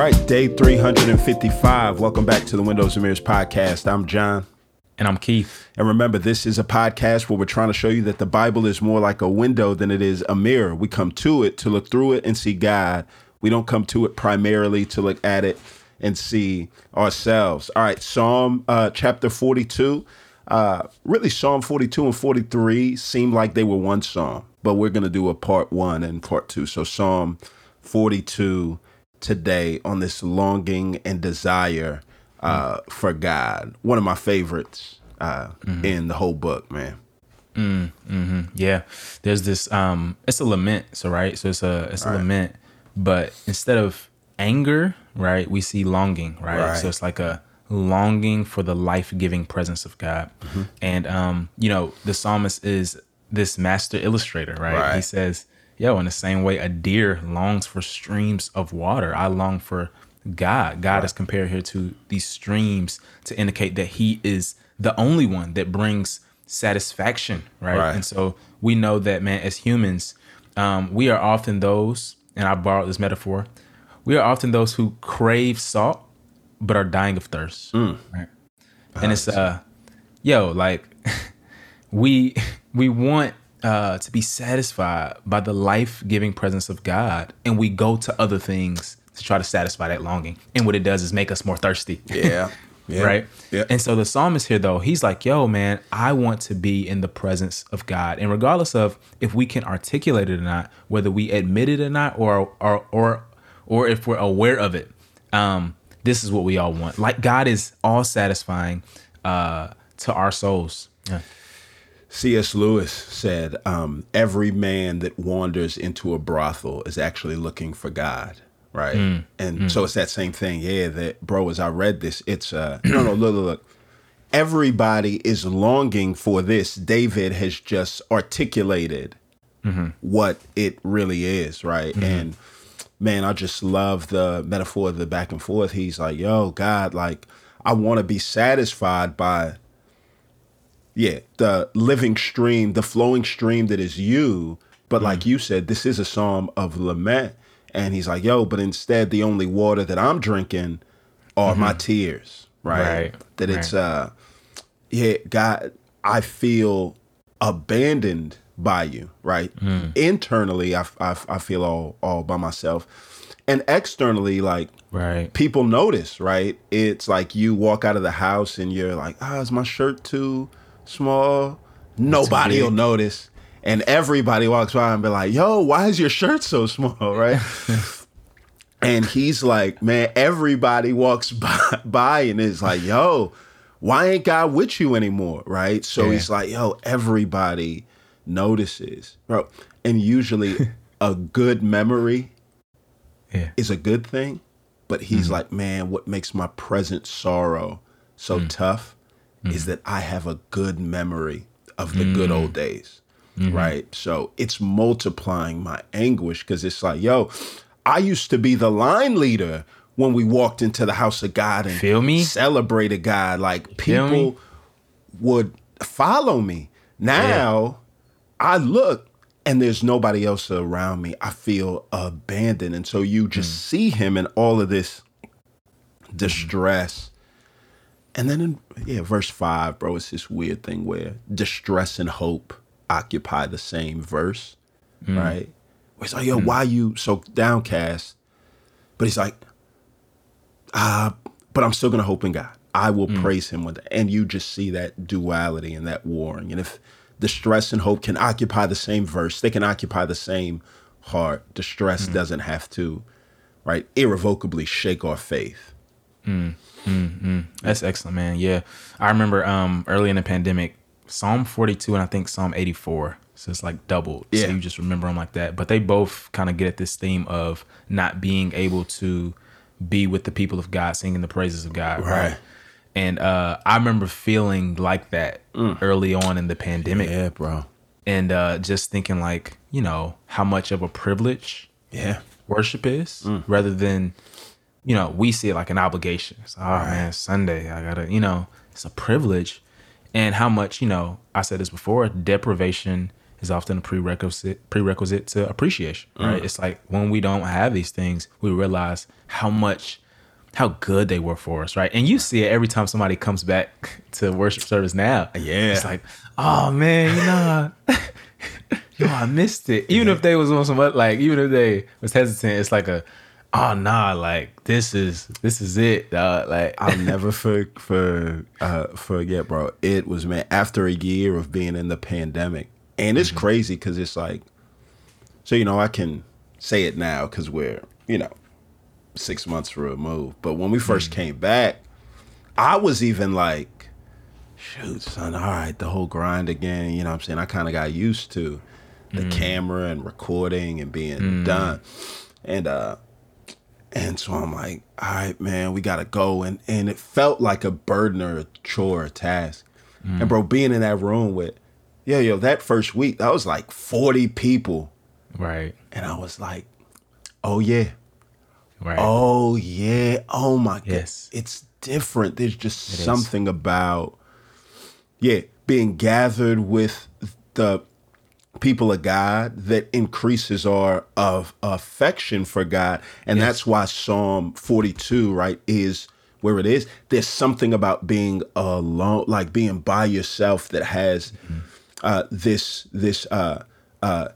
right, day 355. Welcome back to the Windows and Mirrors podcast. I'm John. And I'm Keith. And remember, this is a podcast where we're trying to show you that the Bible is more like a window than it is a mirror. We come to it to look through it and see God. We don't come to it primarily to look at it and see ourselves. All right, Psalm uh, chapter 42. Uh, really, Psalm 42 and 43 seem like they were one psalm, but we're going to do a part one and part two. So, Psalm 42 today on this longing and desire uh, for God. One of my favorites uh, mm-hmm. in the whole book, man. Mm, hmm Yeah, there's this. Um, it's a lament, so right. So it's a it's a right. lament, but instead of anger, right, we see longing, right? right. So it's like a longing for the life giving presence of God, mm-hmm. and um, you know, the psalmist is this master illustrator, right? right? He says, "Yo, in the same way, a deer longs for streams of water. I long for God. God right. is compared here to these streams to indicate that He is the only one that brings satisfaction, right? right. And so we know that, man, as humans, um, we are often those, and I borrowed this metaphor, we are often those who crave salt but are dying of thirst, mm. right? And it's uh, yo, like we we want uh, to be satisfied by the life giving presence of God, and we go to other things to try to satisfy that longing. And what it does is make us more thirsty. Yeah. Yeah. Right. Yeah. And so the psalmist here, though, he's like, yo, man, I want to be in the presence of God. And regardless of if we can articulate it or not, whether we admit it or not, or or or or if we're aware of it, um, this is what we all want. Like God is all satisfying uh, to our souls. Yeah. C.S. Lewis said, um, every man that wanders into a brothel is actually looking for God right? Mm, and mm. so it's that same thing. Yeah, that bro. As I read this, it's uh, no, no, look, look, look. Everybody is longing for this. David has just articulated mm-hmm. what it really is, right? Mm-hmm. And man, I just love the metaphor of the back and forth. He's like, "Yo, God, like, I want to be satisfied by." Yeah, the living stream, the flowing stream that is you. But mm-hmm. like you said, this is a psalm of lament and he's like, yo, but instead the only water that I'm drinking are mm-hmm. my tears, right? right. That right. it's uh yeah, God, I feel abandoned by you, right? Mm. Internally, I, I, I feel all all by myself, and externally, like right, people notice, right? It's like you walk out of the house and you're like, ah, oh, is my shirt too small? Nobody will notice and everybody walks by and be like, "Yo, why is your shirt so small?" Right? and he's like, "Man, everybody walks by, by and is like, yo." Why ain't God with you anymore? Right. So yeah. he's like, yo, everybody notices. Bro. And usually a good memory yeah. is a good thing. But he's mm-hmm. like, man, what makes my present sorrow so mm. tough mm. is that I have a good memory of the mm. good old days mm-hmm. right? So it's multiplying my anguish because it's like, yo, I used to be the line leader when we walked into the house of God and Feel me? celebrated God. Like people would follow me. Now yeah. I look and there's nobody else around me. I feel abandoned. And so you just mm. see him in all of this distress. And then in yeah, verse five, bro, it's this weird thing where distress and hope occupy the same verse, mm. right? Where it's like, yo, mm. why you so downcast? But he's like, uh, but I'm still gonna hope in God. I will mm. praise him with it. And you just see that duality and that warring. And if distress and hope can occupy the same verse, they can occupy the same heart. Distress mm. doesn't have to, right, irrevocably shake our faith. Mm, mm, mm. That's excellent, man. Yeah. I remember um, early in the pandemic, Psalm 42 and I think Psalm 84. So it's like doubled. Yeah. So you just remember them like that. But they both kind of get at this theme of not being able to be with the people of God, singing the praises of God. Right. right? And uh, I remember feeling like that mm. early on in the pandemic. Yeah, bro. And uh, just thinking like, you know, how much of a privilege yeah worship is mm. rather than, you know, we see it like an obligation. It's, oh right. man, Sunday, I gotta, you know, it's a privilege and how much you know i said this before deprivation is often a prerequisite prerequisite to appreciation, right? Mm. It's like when we don't have these things, we realize how much how good they were for us, right? And you see it every time somebody comes back to worship service now. Yeah. It's like, oh man, you know, yo, I missed it. Even yeah. if they was on some like, even if they was hesitant, it's like a, oh nah, like this is this is it, dog. Like I'll never for for uh, forget, bro. It was man after a year of being in the pandemic, and it's mm-hmm. crazy because it's like, so you know I can say it now because we're you know six months removed. But when we 1st mm-hmm. came back, I was even like, shoot, son, all right, the whole grind again. You know what I'm saying? I kind of got used to the mm. camera and recording and being mm. done. And uh and so I'm like, all right, man, we gotta go. And and it felt like a burden or a chore, a task. Mm. And bro, being in that room with, yeah, yo, that first week, that was like 40 people. Right. And I was like, oh yeah. Right. Oh yeah. Oh my yes. god. It's different. There's just it something is. about yeah, being gathered with the people of God that increases our of affection for God. And yes. that's why Psalm 42, right, is where it is. There's something about being alone, like being by yourself that has mm-hmm. uh, this this uh, uh,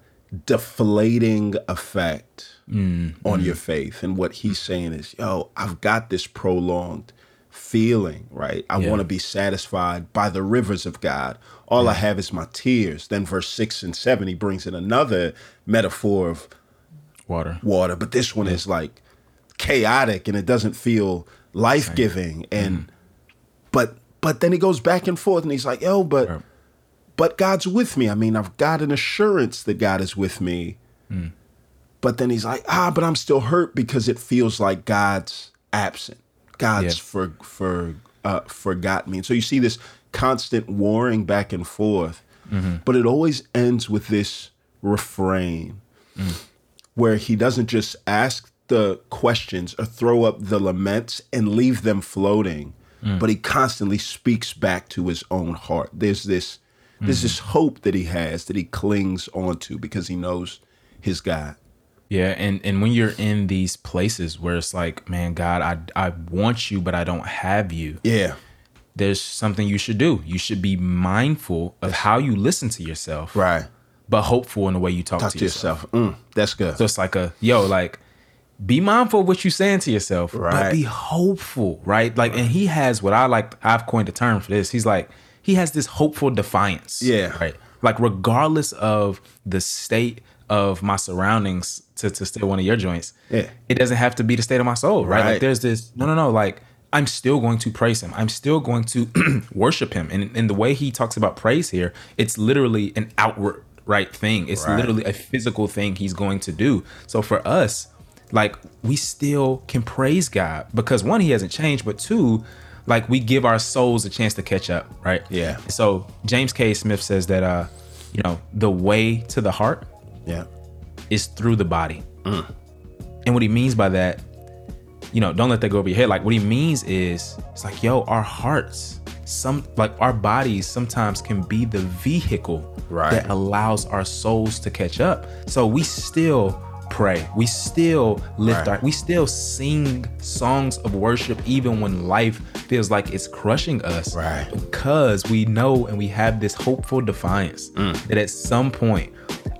deflating effect mm-hmm. on your faith. And what he's saying is, yo, I've got this prolonged feeling, right? I yeah. want to be satisfied by the rivers of God. All yeah. I have is my tears. Then verse six and seven, he brings in another metaphor of water. Water. But this one yeah. is like chaotic and it doesn't feel life giving. And mm. but but then he goes back and forth and he's like, yo, but right. but God's with me. I mean, I've got an assurance that God is with me. Mm. But then he's like, ah, but I'm still hurt because it feels like God's absent. God's yeah. for for uh, forgot me. And so you see this constant warring back and forth, mm-hmm. but it always ends with this refrain mm. where he doesn't just ask the questions or throw up the laments and leave them floating, mm. but he constantly speaks back to his own heart. There's this mm. there's this hope that he has that he clings onto because he knows his God. Yeah, and and when you're in these places where it's like, man, God, I I want you, but I don't have you. Yeah. There's something you should do. You should be mindful of how you listen to yourself. Right. But hopeful in the way you talk, talk to, to, yourself. yourself. Mm, that's good. So it's like a yo, like be mindful of what you're saying to yourself, right. but be hopeful, right? Like, right. and he has what I like. I've coined a term for this. He's like, he has this hopeful defiance. Yeah. Right. Like, regardless of the state of my surroundings to, to steal one of your joints. Yeah. It doesn't have to be the state of my soul, right? right? Like there's this no no no like I'm still going to praise him. I'm still going to worship him. And in the way he talks about praise here, it's literally an outward right thing. It's right. literally a physical thing he's going to do. So for us, like we still can praise God because one, he hasn't changed, but two, like we give our souls a chance to catch up, right? Yeah. So James K. Smith says that uh, you know, the way to the heart yeah. Is through the body. Mm. And what he means by that, you know, don't let that go over your head. Like what he means is it's like, yo, our hearts, some like our bodies sometimes can be the vehicle right. that allows our souls to catch up. So we still pray. We still lift right. our we still sing songs of worship even when life feels like it's crushing us. Right. Because we know and we have this hopeful defiance mm. that at some point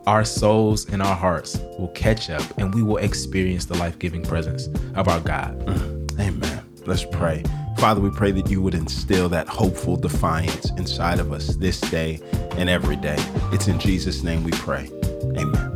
our souls and our hearts will catch up and we will experience the life giving presence of our God. Mm. Amen. Let's pray. Father, we pray that you would instill that hopeful defiance inside of us this day and every day. It's in Jesus' name we pray. Amen.